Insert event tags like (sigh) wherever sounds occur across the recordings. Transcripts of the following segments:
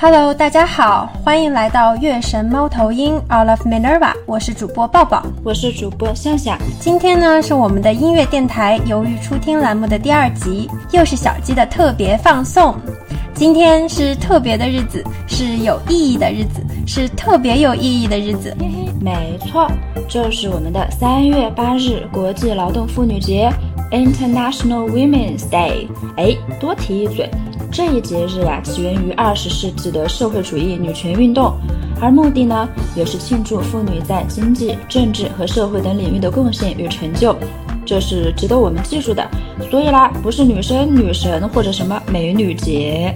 Hello，大家好，欢迎来到月神猫头鹰 All of Minerva，我是主播抱抱，我是主播向向。今天呢是我们的音乐电台犹豫初听栏目的第二集，又是小鸡的特别放送。今天是特别的日子，是有意义的日子，是特别有意义的日子。没错，就是我们的三月八日国际劳动妇女节 International Women's Day。哎，多提一嘴。这一节日啊，起源于二十世纪的社会主义女权运动，而目的呢，也是庆祝妇女在经济、政治和社会等领域的贡献与成就，这是值得我们记住的。所以啦，不是女生、女神或者什么美女节，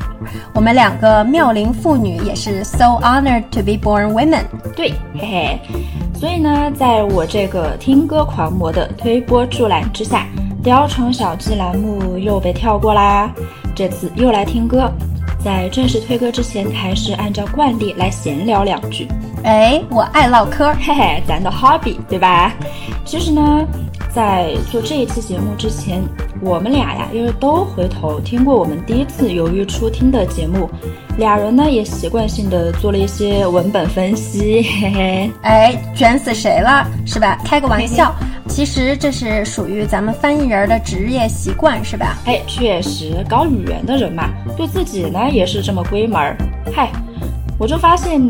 我们两个妙龄妇女也是 so honored to be born women。对，嘿嘿。所以呢，在我这个听歌狂魔的推波助澜之下，雕虫小技栏目又被跳过啦。这次又来听歌，在正式推歌之前，还是按照惯例来闲聊两句。哎，我爱唠嗑，嘿嘿，咱的 hobby 对吧？其实呢，在做这一期节目之前，我们俩呀，因为都回头听过我们第一次犹豫初听的节目，俩人呢也习惯性的做了一些文本分析，(laughs) 嘿嘿。哎，卷死谁了是吧？开个玩笑。(laughs) 其实这是属于咱们翻译人的职业习惯，是吧？哎，确实，搞语言的人嘛，对自己呢也是这么归门儿。嗨，我就发现，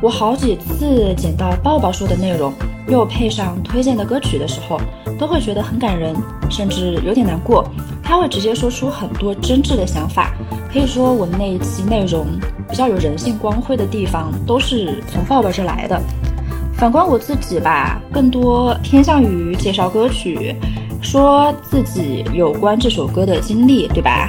我好几次捡到抱抱说的内容，又配上推荐的歌曲的时候，都会觉得很感人，甚至有点难过。他会直接说出很多真挚的想法，可以说我们那一期内容比较有人性光辉的地方，都是从抱抱这来的。反观我自己吧，更多偏向于介绍歌曲，说自己有关这首歌的经历，对吧？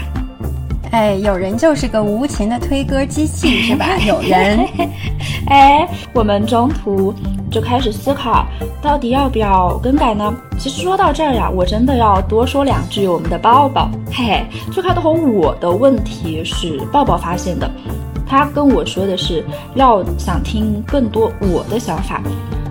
哎，有人就是个无情的推歌机器，是吧？(laughs) 有人，(laughs) 哎，我们中途就开始思考，到底要不要更改呢？其实说到这儿呀，我真的要多说两句我们的抱抱，嘿嘿，最开头我的问题是抱抱发现的。他跟我说的是要想听更多我的想法，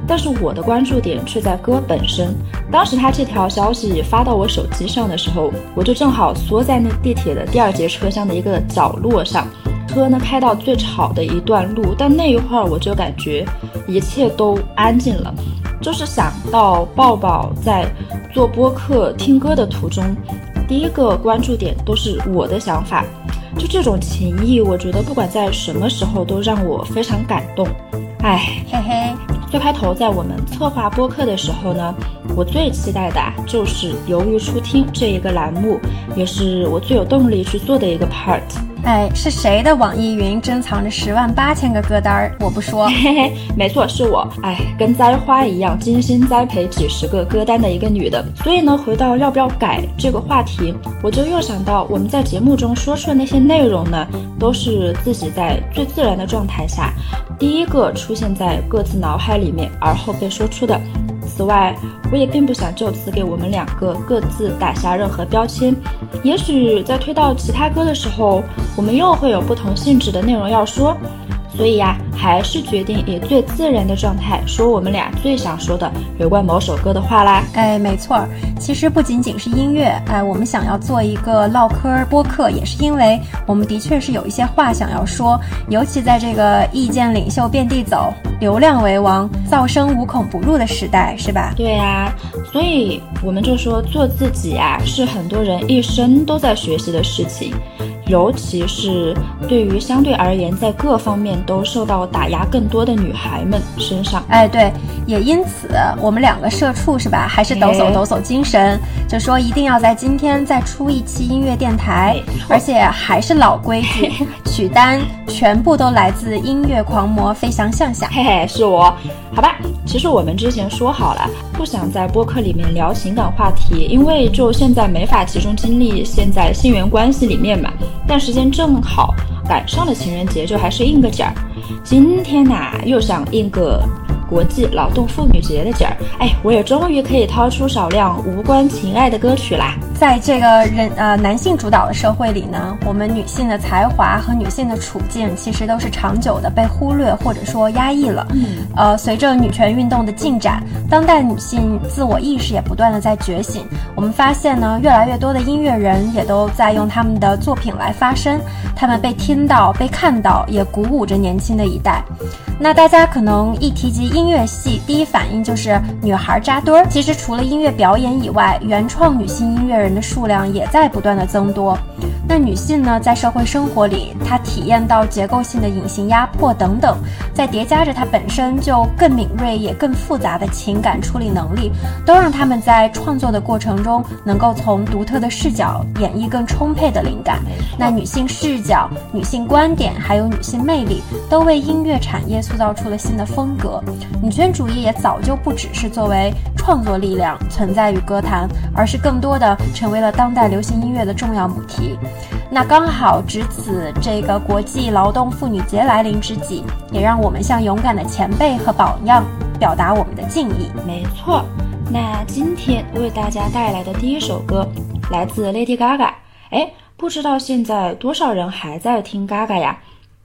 但是我的关注点却在歌本身。当时他这条消息发到我手机上的时候，我就正好缩在那地铁的第二节车厢的一个角落上，车呢开到最吵的一段路，但那一会儿我就感觉一切都安静了，就是想到抱抱在做播客听歌的途中，第一个关注点都是我的想法。就这种情谊，我觉得不管在什么时候都让我非常感动。哎，嘿嘿，最开头在我们策划播客的时候呢，我最期待的就是犹豫初听这一个栏目，也是我最有动力去做的一个 part。哎，是谁的网易云珍藏着十万八千个歌单儿？我不说，(laughs) 嘿嘿，没错，是我。哎，跟栽花一样精心栽培几十个歌单的一个女的。所以呢，回到要不要改这个话题，我就又想到我们在节目中说出的那些内容呢，都是自己在最自然的状态下，第一个出现在各自脑海里面，而后被说出的。此外，我也并不想就此给我们两个各自打下任何标签。也许在推到其他歌的时候，我们又会有不同性质的内容要说。所以呀，还是决定以最自然的状态说我们俩最想说的有关某首歌的话啦。哎，没错儿，其实不仅仅是音乐，哎，我们想要做一个唠嗑播客，也是因为我们的确是有一些话想要说，尤其在这个意见领袖遍地走、流量为王、噪声无孔不入的时代，是吧？对呀，所以我们就说做自己啊，是很多人一生都在学习的事情。尤其是对于相对而言在各方面都受到打压更多的女孩们身上，哎，对，也因此我们两个社畜是吧？还是抖擞抖擞精神，就说一定要在今天再出一期音乐电台，而且还是老规矩，曲单全部都来自音乐狂魔飞翔向下，嘿嘿，是我，好吧。其实我们之前说好了，不想在播客里面聊情感话题，因为就现在没法集中精力陷在性缘关系里面嘛。但时间正好赶上了情人节，就还是应个景儿。今天呐，又想应个国际劳动妇女节的景儿。哎，我也终于可以掏出少量无关情爱的歌曲啦。在这个人呃男性主导的社会里呢，我们女性的才华和女性的处境其实都是长久的被忽略或者说压抑了。嗯，呃，随着女权运动的进展，当代女性自我意识也不断的在觉醒。我们发现呢，越来越多的音乐人也都在用他们的作品来发声，他们被听到、被看到，也鼓舞着年轻的一代。那大家可能一提及音乐系，第一反应就是女孩扎堆儿。其实除了音乐表演以外，原创女性音乐人的数量也在不断的增多。那女性呢，在社会生活里，她体验到结构性的隐形压迫等等，再叠加着她本身就更敏锐也更复杂的情感处理能力，都让她们在创作的过程中能够从独特的视角演绎更充沛的灵感。那女性视角、女性观点还有女性魅力，都为音乐产业。塑造出了新的风格，女权主义也早就不只是作为创作力量存在于歌坛，而是更多的成为了当代流行音乐的重要母题。那刚好值此这个国际劳动妇女节来临之际，也让我们向勇敢的前辈和榜样表达我们的敬意。没错，那今天为大家带来的第一首歌来自 Lady Gaga。哎，不知道现在多少人还在听 Gaga 呀？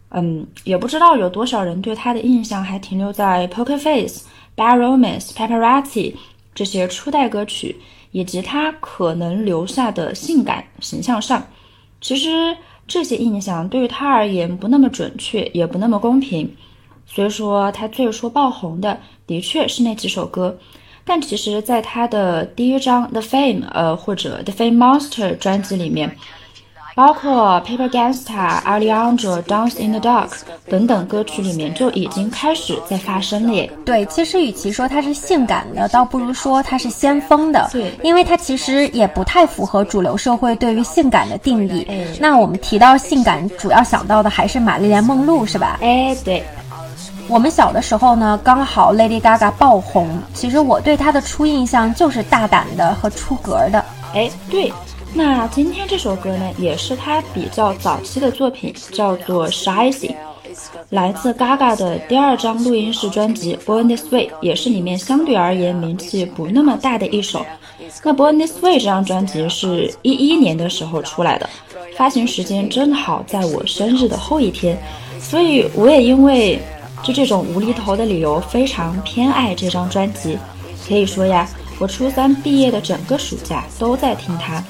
嗯，也不知道有多少人对他的印象还停留在《Poker Face》、《Bad Romance》、《Paparazzi》这些初代歌曲，以及他可能留下的性感形象上。其实这些印象对于他而言不那么准确，也不那么公平。所以说，他最初爆红的的确是那几首歌，但其实，在他的第一张《The Fame》呃或者《The Fame Monster》专辑里面。包括《Paper Gangsta》、《Alejandro》、《Dance in the Dark》等等歌曲里面就已经开始在发生了耶。对，其实与其说它是性感的，倒不如说它是先锋的。对，因为它其实也不太符合主流社会对于性感的定义。那我们提到性感，主要想到的还是玛丽莲梦露，是吧？哎，对。我们小的时候呢，刚好 Lady Gaga 爆红。其实我对她的初印象就是大胆的和出格的。哎，对。那今天这首歌呢，也是他比较早期的作品，叫做《Shy》，来自 Gaga 的第二张录音室专辑《Born This Way》，也是里面相对而言名气不那么大的一首。那《Born This Way》这张专辑是一一年的时候出来的，发行时间正好在我生日的后一天，所以我也因为就这种无厘头的理由，非常偏爱这张专辑。可以说呀，我初三毕业的整个暑假都在听它。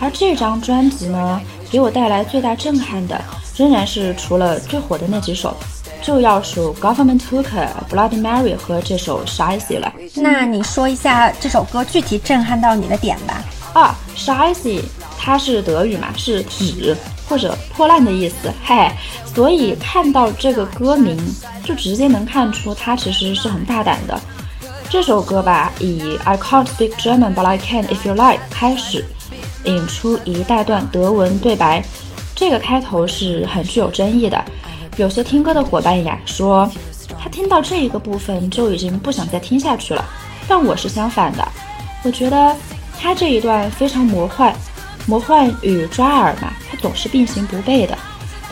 而这张专辑呢，给我带来最大震撼的，仍然是除了最火的那几首，就要数《Government Hooker》、《Bloody Mary》和这首《Shy》了。那你说一下这首歌具体震撼到你的点吧？啊，《Shy》它是德语嘛，是纸或者破烂的意思，嘿，所以看到这个歌名，就直接能看出它其实是很大胆的。这首歌吧，以 "I can't speak German, but I can if you like" 开始。引出一大段德文对白，这个开头是很具有争议的。有些听歌的伙伴呀说，他听到这一个部分就已经不想再听下去了。但我是相反的，我觉得他这一段非常魔幻，魔幻与抓耳嘛，它总是并行不悖的。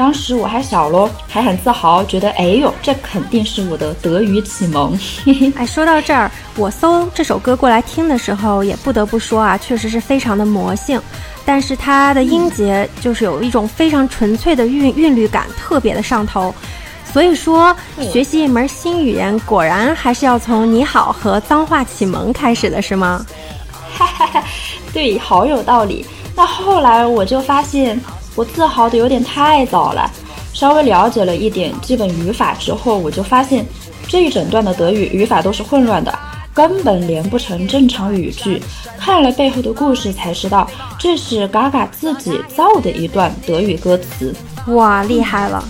当时我还小喽，还很自豪，觉得哎呦，这肯定是我的德语启蒙。(laughs) 哎，说到这儿，我搜这首歌过来听的时候，也不得不说啊，确实是非常的魔性。但是它的音节就是有一种非常纯粹的韵韵律感，特别的上头。所以说，学习一门新语言，果然还是要从你好和脏话启蒙开始的，是吗？哈哈哈，对，好有道理。那后来我就发现。我自豪的有点太早了，稍微了解了一点基本语法之后，我就发现这一整段的德语语法都是混乱的，根本连不成正常语句。看了背后的故事才知道，这是嘎嘎自己造的一段德语歌词。哇，厉害了！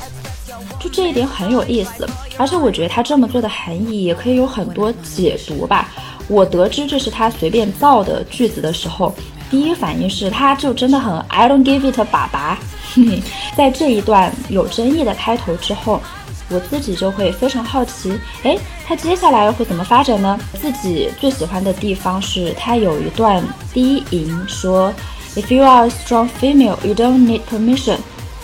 就这一点很有意思，而且我觉得他这么做的含义也可以有很多解读吧。我得知这是他随便造的句子的时候。第一反应是，他就真的很 I don't give it，爸爸。(laughs) 在这一段有争议的开头之后，我自己就会非常好奇，哎，他接下来会怎么发展呢？自己最喜欢的地方是他有一段低吟说，If you are a strong female, you don't need permission，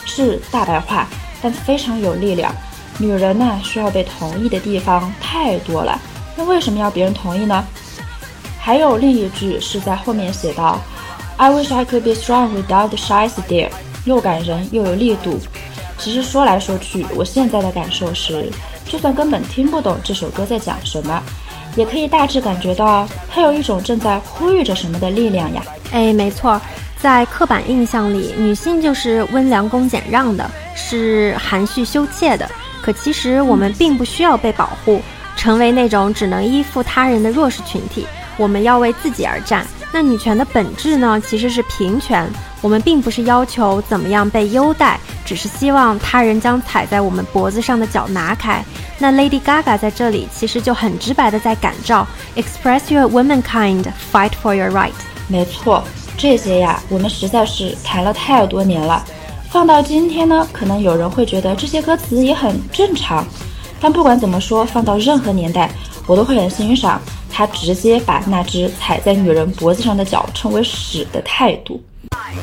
是大白话，但非常有力量。女人呢，需要被同意的地方太多了，那为什么要别人同意呢？还有另一句是在后面写到。I wish I could be strong without the shy stare，又感人又有力度。其实说来说去，我现在的感受是，就算根本听不懂这首歌在讲什么，也可以大致感觉到它有一种正在呼吁着什么的力量呀。哎，没错，在刻板印象里，女性就是温良恭俭让的，是含蓄羞怯的。可其实我们并不需要被保护，成为那种只能依附他人的弱势群体。我们要为自己而战。那女权的本质呢，其实是平权。我们并不是要求怎么样被优待，只是希望他人将踩在我们脖子上的脚拿开。那 Lady Gaga 在这里其实就很直白的在感召：Express your womankind, fight for your right。没错，这些呀，我们实在是谈了太多年了。放到今天呢，可能有人会觉得这些歌词也很正常。但不管怎么说，放到任何年代，我都会很欣赏他直接把那只踩在女人脖子上的脚称为屎的态度。哎，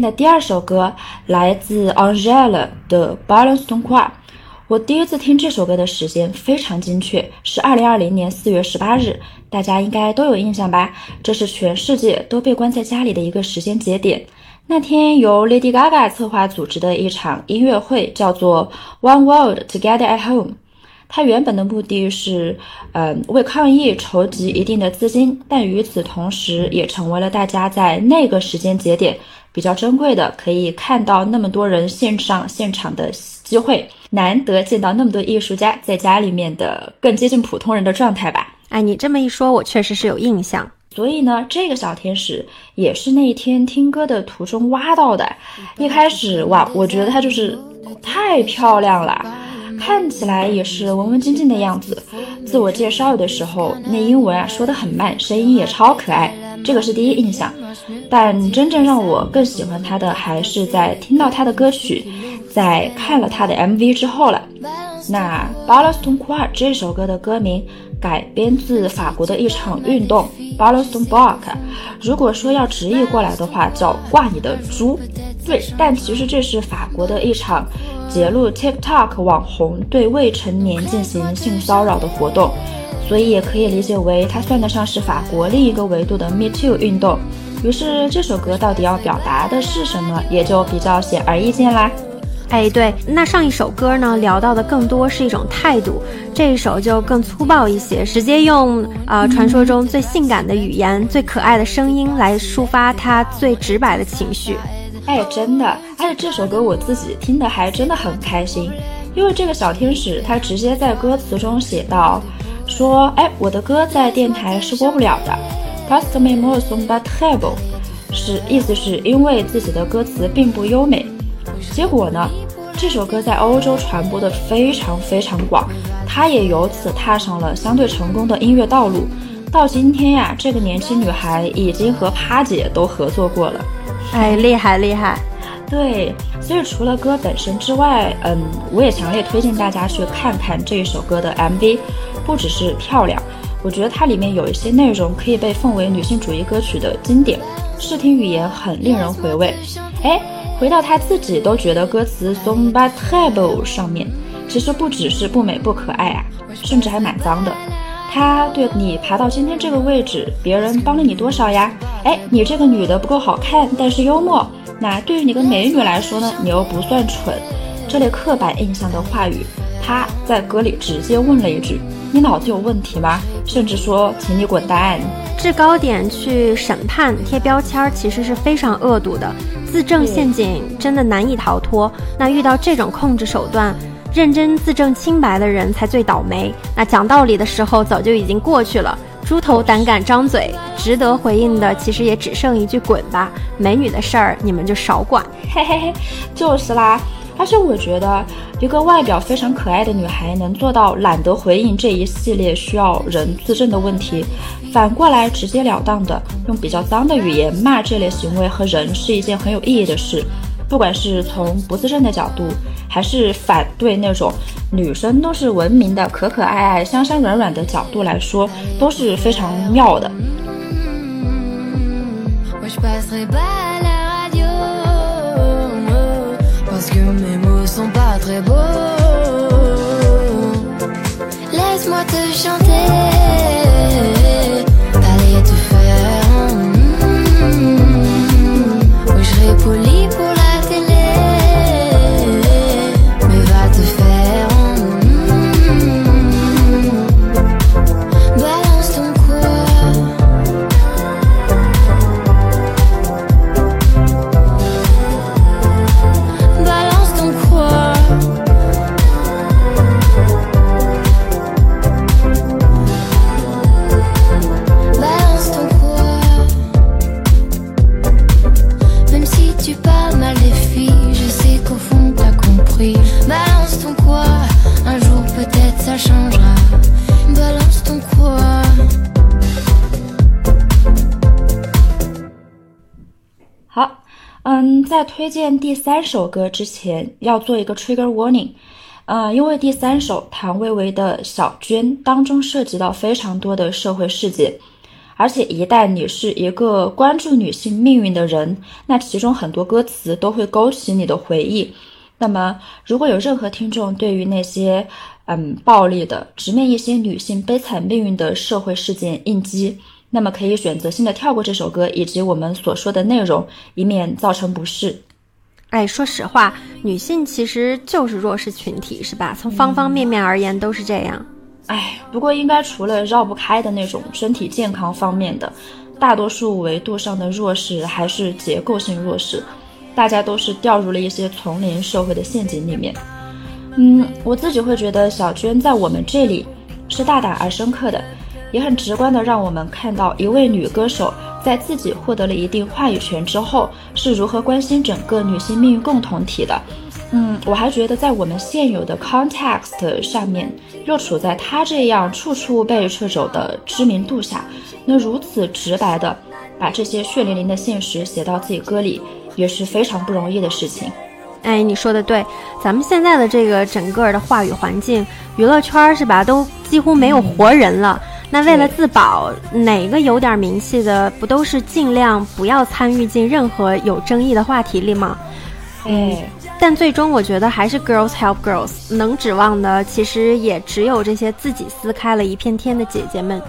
天的第二首歌来自 Angèle 的 Balance On 块。我第一次听这首歌的时间非常精确，是二零二零年四月十八日，大家应该都有印象吧？这是全世界都被关在家里的一个时间节点。那天由 Lady Gaga 策划组织的一场音乐会，叫做 One World Together at Home。它原本的目的是，嗯，为抗疫筹集一定的资金，但与此同时，也成为了大家在那个时间节点比较珍贵的，可以看到那么多人线上现场的机会，难得见到那么多艺术家在家里面的更接近普通人的状态吧。哎，你这么一说，我确实是有印象。所以呢，这个小天使也是那一天听歌的途中挖到的。一开始哇，我觉得她就是太漂亮了。看起来也是文文静静的样子。自我介绍的时候，那英文啊说的很慢，声音也超可爱，这个是第一印象。但真正让我更喜欢他的，还是在听到他的歌曲，在看了他的 MV 之后了。那《b a l a s t o n q u a 这首歌的歌名改编自法国的一场运动 b a l a s t o n b o k 如果说要直译过来的话，叫挂你的猪。对，但其实这是法国的一场。揭露 TikTok 网红对未成年进行性骚扰的活动，所以也可以理解为它算得上是法国另一个维度的 Me Too 运动。于是这首歌到底要表达的是什么，也就比较显而易见啦。哎，对，那上一首歌呢，聊到的更多是一种态度，这一首就更粗暴一些，直接用呃传说中最性感的语言、最可爱的声音来抒发他最直白的情绪。哎，真的，而且这首歌我自己听的还真的很开心，因为这个小天使他直接在歌词中写道，说，哎，我的歌在电台是播不了的，Past me more song but terrible，是意思是因为自己的歌词并不优美。结果呢，这首歌在欧洲传播的非常非常广，她也由此踏上了相对成功的音乐道路。到今天呀，这个年轻女孩已经和趴姐都合作过了。哎，厉害厉害！对，所以除了歌本身之外，嗯，我也强烈推荐大家去看看这一首歌的 MV，不只是漂亮，我觉得它里面有一些内容可以被奉为女性主义歌曲的经典，视听语言很令人回味。哎，回到他自己都觉得歌词 so bad table 上面，其实不只是不美不可爱啊，甚至还蛮脏的。他对你爬到今天这个位置，别人帮了你多少呀？哎，你这个女的不够好看，但是幽默。那对于你个美女来说呢，你又不算蠢，这类刻板印象的话语，他在歌里直接问了一句：“你脑子有问题吗？”甚至说：“请你滚蛋。”制高点去审判贴标签，其实是非常恶毒的，自证陷阱真的难以逃脱。那遇到这种控制手段，认真自证清白的人才最倒霉。那讲道理的时候早就已经过去了。猪头胆敢张嘴，值得回应的其实也只剩一句“滚吧”。美女的事儿你们就少管，嘿嘿嘿，就是啦。而且我觉得，一个外表非常可爱的女孩能做到懒得回应这一系列需要人自证的问题，反过来直截了当的用比较脏的语言骂这类行为和人，是一件很有意义的事。不管是从不自证的角度，还是反对那种女生都是文明的、可可爱爱、香香软软的角度来说，都是非常妙的。parce que mes mots sont pas très beaux. Laisse-moi te chanter, aller te faire. Mm, je serai polie. 在推荐第三首歌之前，要做一个 trigger warning，呃，因为第三首谭维维的《小娟》当中涉及到非常多的社会事件，而且一旦你是一个关注女性命运的人，那其中很多歌词都会勾起你的回忆。那么，如果有任何听众对于那些嗯暴力的直面一些女性悲惨命运的社会事件应激，那么可以选择性的跳过这首歌以及我们所说的内容，以免造成不适。哎，说实话，女性其实就是弱势群体，是吧？从方方面面而言都是这样。哎，不过应该除了绕不开的那种身体健康方面的，大多数维度上的弱势还是结构性弱势，大家都是掉入了一些丛林社会的陷阱里面。嗯，我自己会觉得小娟在我们这里是大胆而深刻的。也很直观的让我们看到一位女歌手在自己获得了一定话语权之后是如何关心整个女性命运共同体的。嗯，我还觉得在我们现有的 context 上面，又处在他这样处处被掣肘的知名度下，那如此直白的把这些血淋淋的现实写到自己歌里，也是非常不容易的事情。哎，你说的对，咱们现在的这个整个的话语环境，娱乐圈是吧，都几乎没有活人了。那为了自保，哪个有点名气的不都是尽量不要参与进任何有争议的话题里吗？嗯，但最终我觉得还是 girls help girls，能指望的其实也只有这些自己撕开了一片天的姐姐们。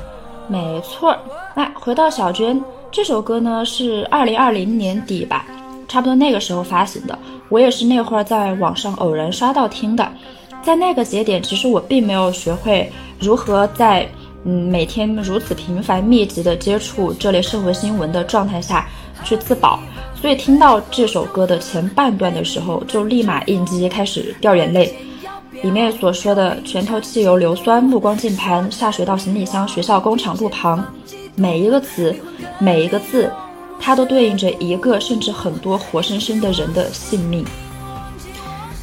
没错，那回到小娟这首歌呢，是二零二零年底吧，差不多那个时候发行的。我也是那会儿在网上偶然刷到听的，在那个节点，其实我并没有学会如何在。嗯，每天如此频繁密集的接触这类社会新闻的状态下去自保，所以听到这首歌的前半段的时候，就立马应激，开始掉眼泪。里面所说的拳头、汽油、硫酸、目光键盘、下水道、行李箱、学校、工厂、路旁，每一个词，每一个字，它都对应着一个甚至很多活生生的人的性命。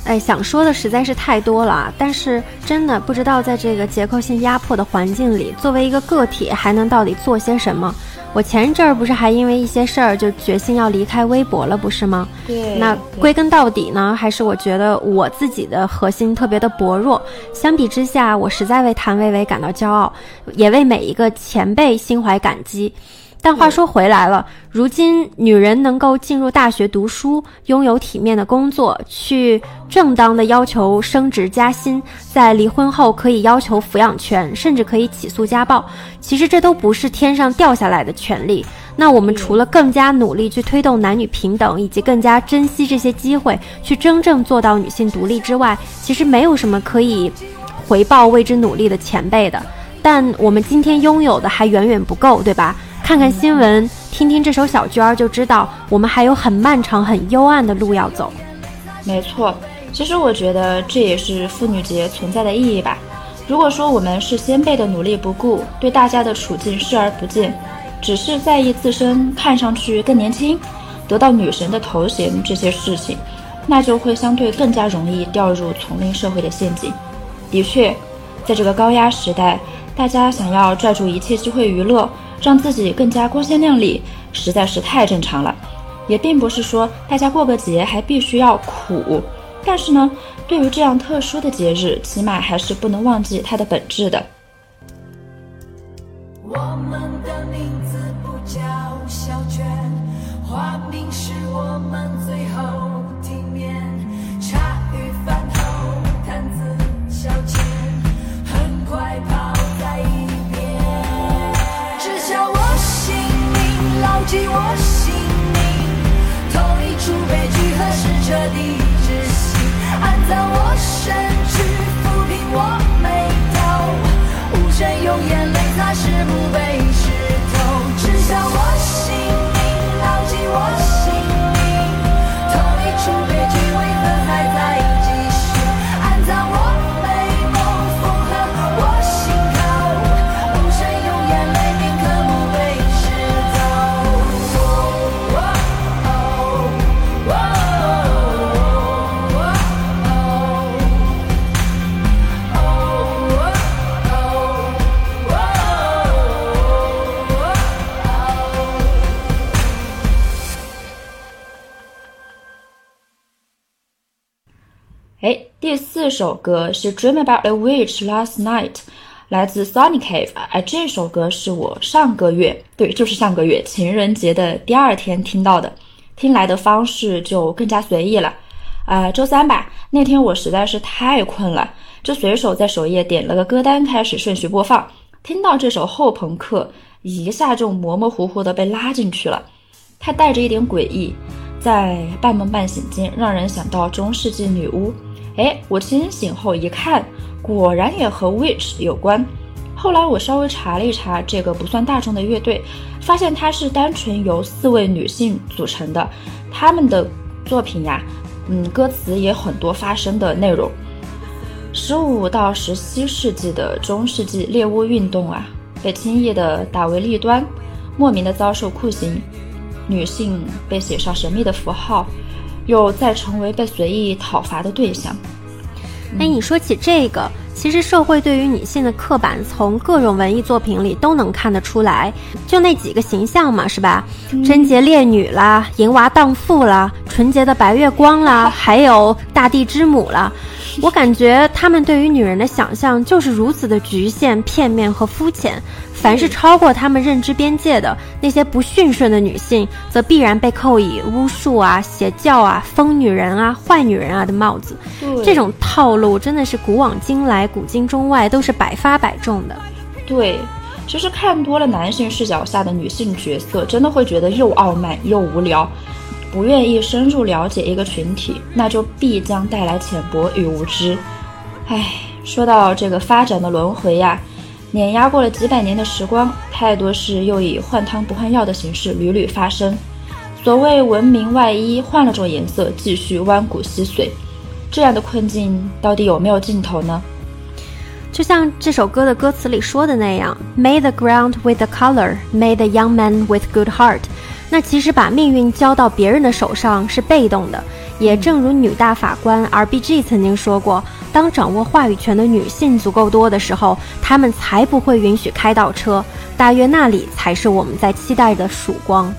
哎，想说的实在是太多了，但是真的不知道在这个结构性压迫的环境里，作为一个个体还能到底做些什么。我前一阵儿不是还因为一些事儿就决心要离开微博了，不是吗？对。那归根到底呢，还是我觉得我自己的核心特别的薄弱。相比之下，我实在为谭维维感到骄傲，也为每一个前辈心怀感激。但话说回来了，如今女人能够进入大学读书，拥有体面的工作，去正当的要求升职加薪，在离婚后可以要求抚养权，甚至可以起诉家暴。其实这都不是天上掉下来的权利。那我们除了更加努力去推动男女平等，以及更加珍惜这些机会，去真正做到女性独立之外，其实没有什么可以回报为之努力的前辈的。但我们今天拥有的还远远不够，对吧？看看新闻，听听这首小娟儿，就知道我们还有很漫长、很幽暗的路要走。没错，其实我觉得这也是妇女节存在的意义吧。如果说我们是先辈的努力不顾，对大家的处境视而不见，只是在意自身看上去更年轻、得到女神的头衔这些事情，那就会相对更加容易掉入丛林社会的陷阱。的确，在这个高压时代，大家想要拽住一切机会娱乐。让自己更加光鲜亮丽，实在是太正常了。也并不是说大家过个节还必须要苦，但是呢，对于这样特殊的节日，起码还是不能忘记它的本质的。我们的名字不叫小娟，花名是我们最哎第四首歌是《Dream About a Witch Last Night》，来自 Sonic Cave。哎，这首歌是我上个月，对，就是上个月情人节的第二天听到的，听来的方式就更加随意了。呃，周三吧，那天我实在是太困了，就随手在首页点了个歌单，开始顺序播放。听到这首后朋克，一下就模模糊糊的被拉进去了。它带着一点诡异，在半梦半醒间，让人想到中世纪女巫。哎，我清醒后一看，果然也和 witch 有关。后来我稍微查了一查这个不算大众的乐队，发现它是单纯由四位女性组成的。她们的作品呀，嗯，歌词也很多发声的内容。十五到十七世纪的中世纪猎巫运动啊，被轻易的打为异端，莫名的遭受酷刑，女性被写上神秘的符号。又再成为被随意讨伐的对象。哎，你说起这个，其实社会对于女性的刻板，从各种文艺作品里都能看得出来。就那几个形象嘛，是吧？贞洁烈女啦，淫娃荡妇啦，纯洁的白月光啦，(laughs) 还有大地之母啦。我感觉他们对于女人的想象就是如此的局限、片面和肤浅。凡是超过他们认知边界的那些不驯顺的女性，则必然被扣以巫术啊、邪教啊、疯女人啊、坏女人啊的帽子。这种套路真的是古往今来、古今中外都是百发百中的。对，其实看多了男性视角下的女性角色，真的会觉得又傲慢又无聊。不愿意深入了解一个群体，那就必将带来浅薄与无知。唉，说到这个发展的轮回呀。碾压过了几百年的时光，太多事又以换汤不换药的形式屡屡发生。所谓文明外衣换了种颜色，继续弯骨吸髓，这样的困境到底有没有尽头呢？就像这首歌的歌词里说的那样，“May the ground with the color, may the young man with good heart。”那其实把命运交到别人的手上是被动的，也正如女大法官 R.B.G 曾经说过，当掌握话语权的女性足够多的时候，她们才不会允许开倒车。大约那里才是我们在期待的曙光。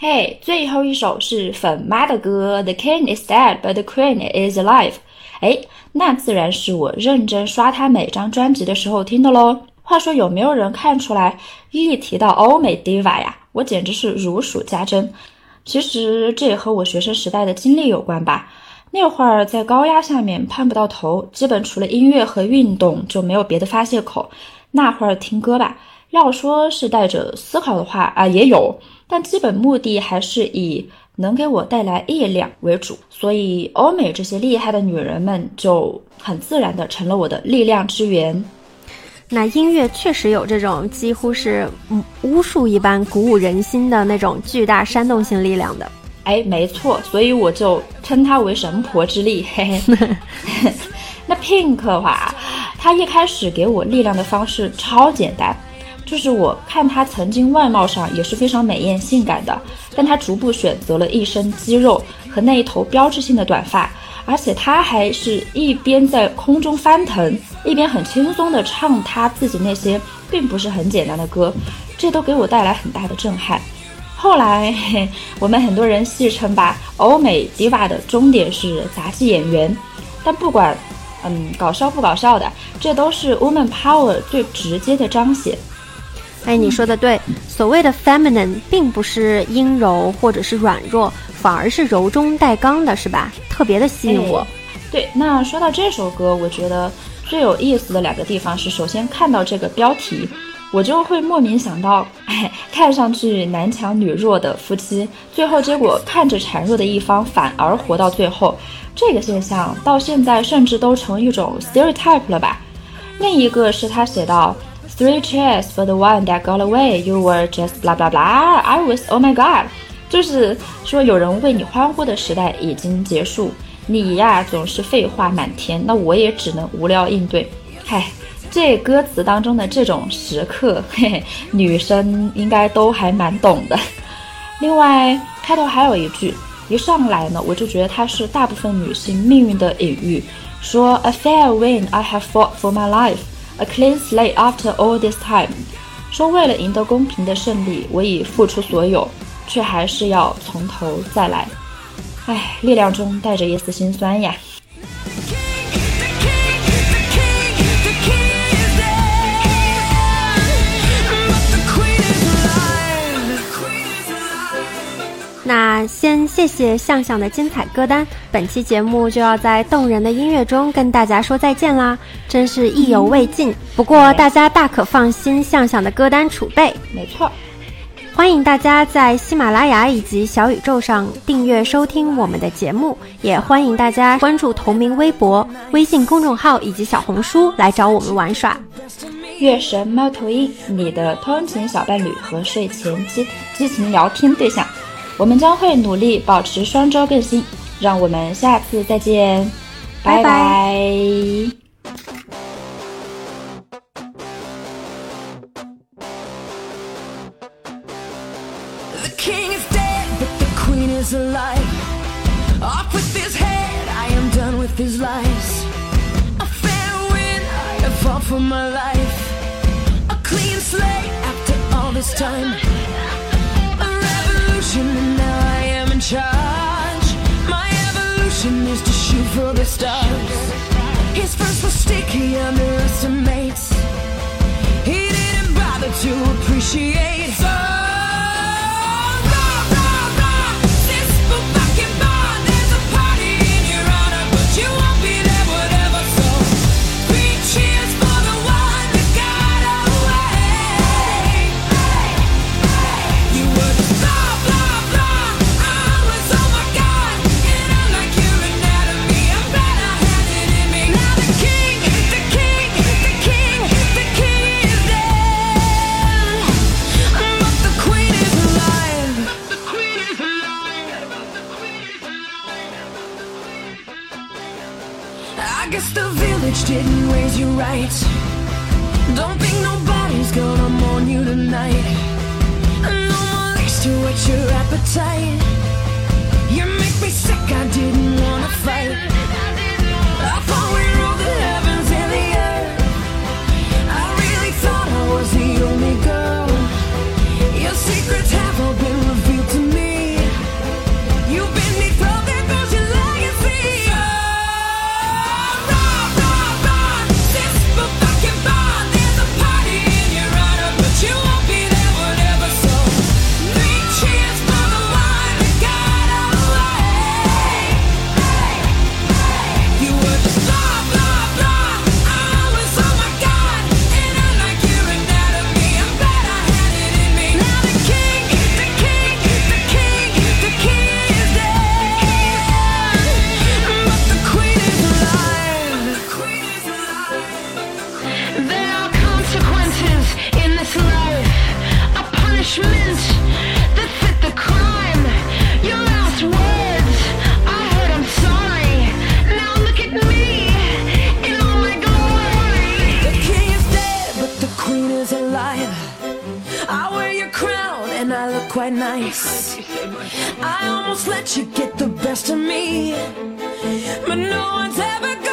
嘿，最后一首是粉妈的歌，《The King is dead, but the Queen is alive》。哎，那自然是我认真刷他每张专辑的时候听的喽。话说，有没有人看出来，一提到欧美 diva 呀，我简直是如数家珍。其实这也和我学生时代的经历有关吧。那会儿在高压下面盼不到头，基本除了音乐和运动就没有别的发泄口。那会儿听歌吧，要说是带着思考的话啊，也有。但基本目的还是以能给我带来力量为主，所以欧美这些厉害的女人们就很自然的成了我的力量之源。那音乐确实有这种几乎是巫术一般鼓舞人心的那种巨大煽动性力量的。哎，没错，所以我就称它为神婆之力。嘿嘿。(laughs) (laughs) 那 Pink 的话，他一开始给我力量的方式超简单。就是我看她曾经外貌上也是非常美艳性感的，但她逐步选择了一身肌肉和那一头标志性的短发，而且她还是一边在空中翻腾，一边很轻松地唱她自己那些并不是很简单的歌，这都给我带来很大的震撼。后来 (laughs) 我们很多人戏称吧，欧美 diva 的终点是杂技演员，但不管嗯搞笑不搞笑的，这都是 woman power 最直接的彰显。哎，你说的对，所谓的 feminine 并不是阴柔或者是软弱，反而是柔中带刚的，是吧？特别的吸引我。对，那说到这首歌，我觉得最有意思的两个地方是，首先看到这个标题，我就会莫名想到，哎，看上去男强女弱的夫妻，最后结果看着孱弱的一方反而活到最后，这个现象到现在甚至都成一种 stereotype 了吧？另一个是他写到。Three cheers for the one that got away. You were just blah blah blah. I was oh my god. 就是说有人为你欢呼的时代已经结束，你呀总是废话满天，那我也只能无聊应对。嗨，这歌词当中的这种时刻，嘿嘿，女生应该都还蛮懂的。另外开头还有一句，一上来呢，我就觉得它是大部分女性命运的隐喻，说 A fair wind, I have fought for my life. A clean slate after all this time，说为了赢得公平的胜利，我已付出所有，却还是要从头再来。唉，力量中带着一丝心酸呀。那先谢谢向向的精彩歌单，本期节目就要在动人的音乐中跟大家说再见啦，真是意犹未尽。不过大家大可放心，向向的歌单储备，没错。欢迎大家在喜马拉雅以及小宇宙上订阅收听我们的节目，也欢迎大家关注同名微博、微信公众号以及小红书来找我们玩耍。月神猫头鹰，你的通勤小伴侣和睡前激激情聊天对象，我们将会努力保持双周更新，让我们下次再见，拜拜。is alive. Off with his head, I am done with his lies. A fair win, I fought for my life. A clean slate after all this time. Revolution, and now I am in charge. My evolution is to shoot for the stars. His first mistake he underestimates. He didn't bother to appreciate. So but no one's ever